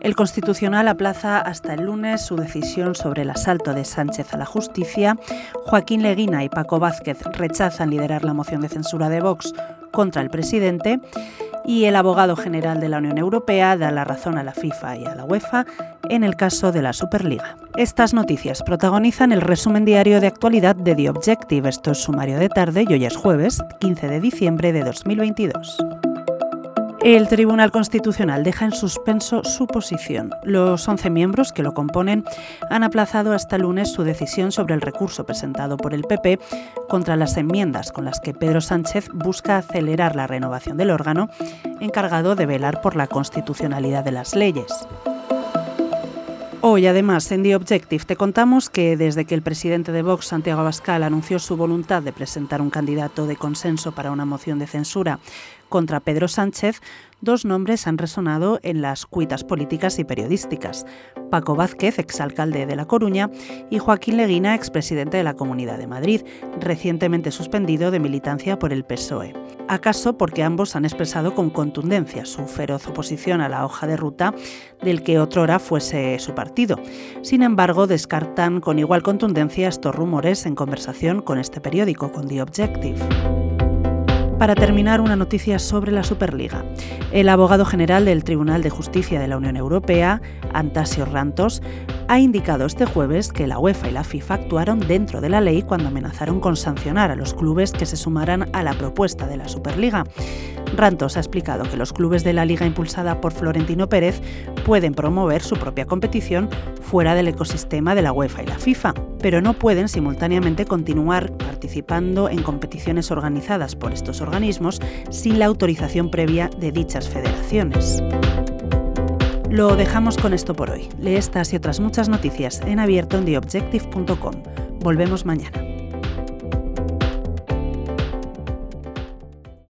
El Constitucional aplaza hasta el lunes su decisión sobre el asalto de Sánchez a la justicia. Joaquín Leguina y Paco Vázquez rechazan liderar la moción de censura de Vox contra el presidente. Y el abogado general de la Unión Europea da la razón a la FIFA y a la UEFA en el caso de la Superliga. Estas noticias protagonizan el resumen diario de actualidad de The Objective. Esto es sumario de tarde y hoy es jueves 15 de diciembre de 2022. El Tribunal Constitucional deja en suspenso su posición. Los 11 miembros que lo componen han aplazado hasta lunes su decisión sobre el recurso presentado por el PP contra las enmiendas con las que Pedro Sánchez busca acelerar la renovación del órgano encargado de velar por la constitucionalidad de las leyes. Hoy, además, en The Objective te contamos que desde que el presidente de Vox, Santiago Abascal, anunció su voluntad de presentar un candidato de consenso para una moción de censura contra Pedro Sánchez, dos nombres han resonado en las cuitas políticas y periodísticas. Paco Vázquez, exalcalde de La Coruña, y Joaquín Leguina, expresidente de la Comunidad de Madrid, recientemente suspendido de militancia por el PSOE. ¿Acaso porque ambos han expresado con contundencia su feroz oposición a la hoja de ruta del que otrora fuese su partido? Sin embargo, descartan con igual contundencia estos rumores en conversación con este periódico, con The Objective. Para terminar, una noticia sobre la Superliga. El abogado general del Tribunal de Justicia de la Unión Europea, Antasio Rantos, ha indicado este jueves que la UEFA y la FIFA actuaron dentro de la ley cuando amenazaron con sancionar a los clubes que se sumaran a la propuesta de la Superliga. Rantos ha explicado que los clubes de la liga impulsada por Florentino Pérez pueden promover su propia competición fuera del ecosistema de la UEFA y la FIFA, pero no pueden simultáneamente continuar participando en competiciones organizadas por estos organismos sin la autorización previa de dichas federaciones. Lo dejamos con esto por hoy. Lee estas y otras muchas noticias en abierto en theobjective.com. Volvemos mañana.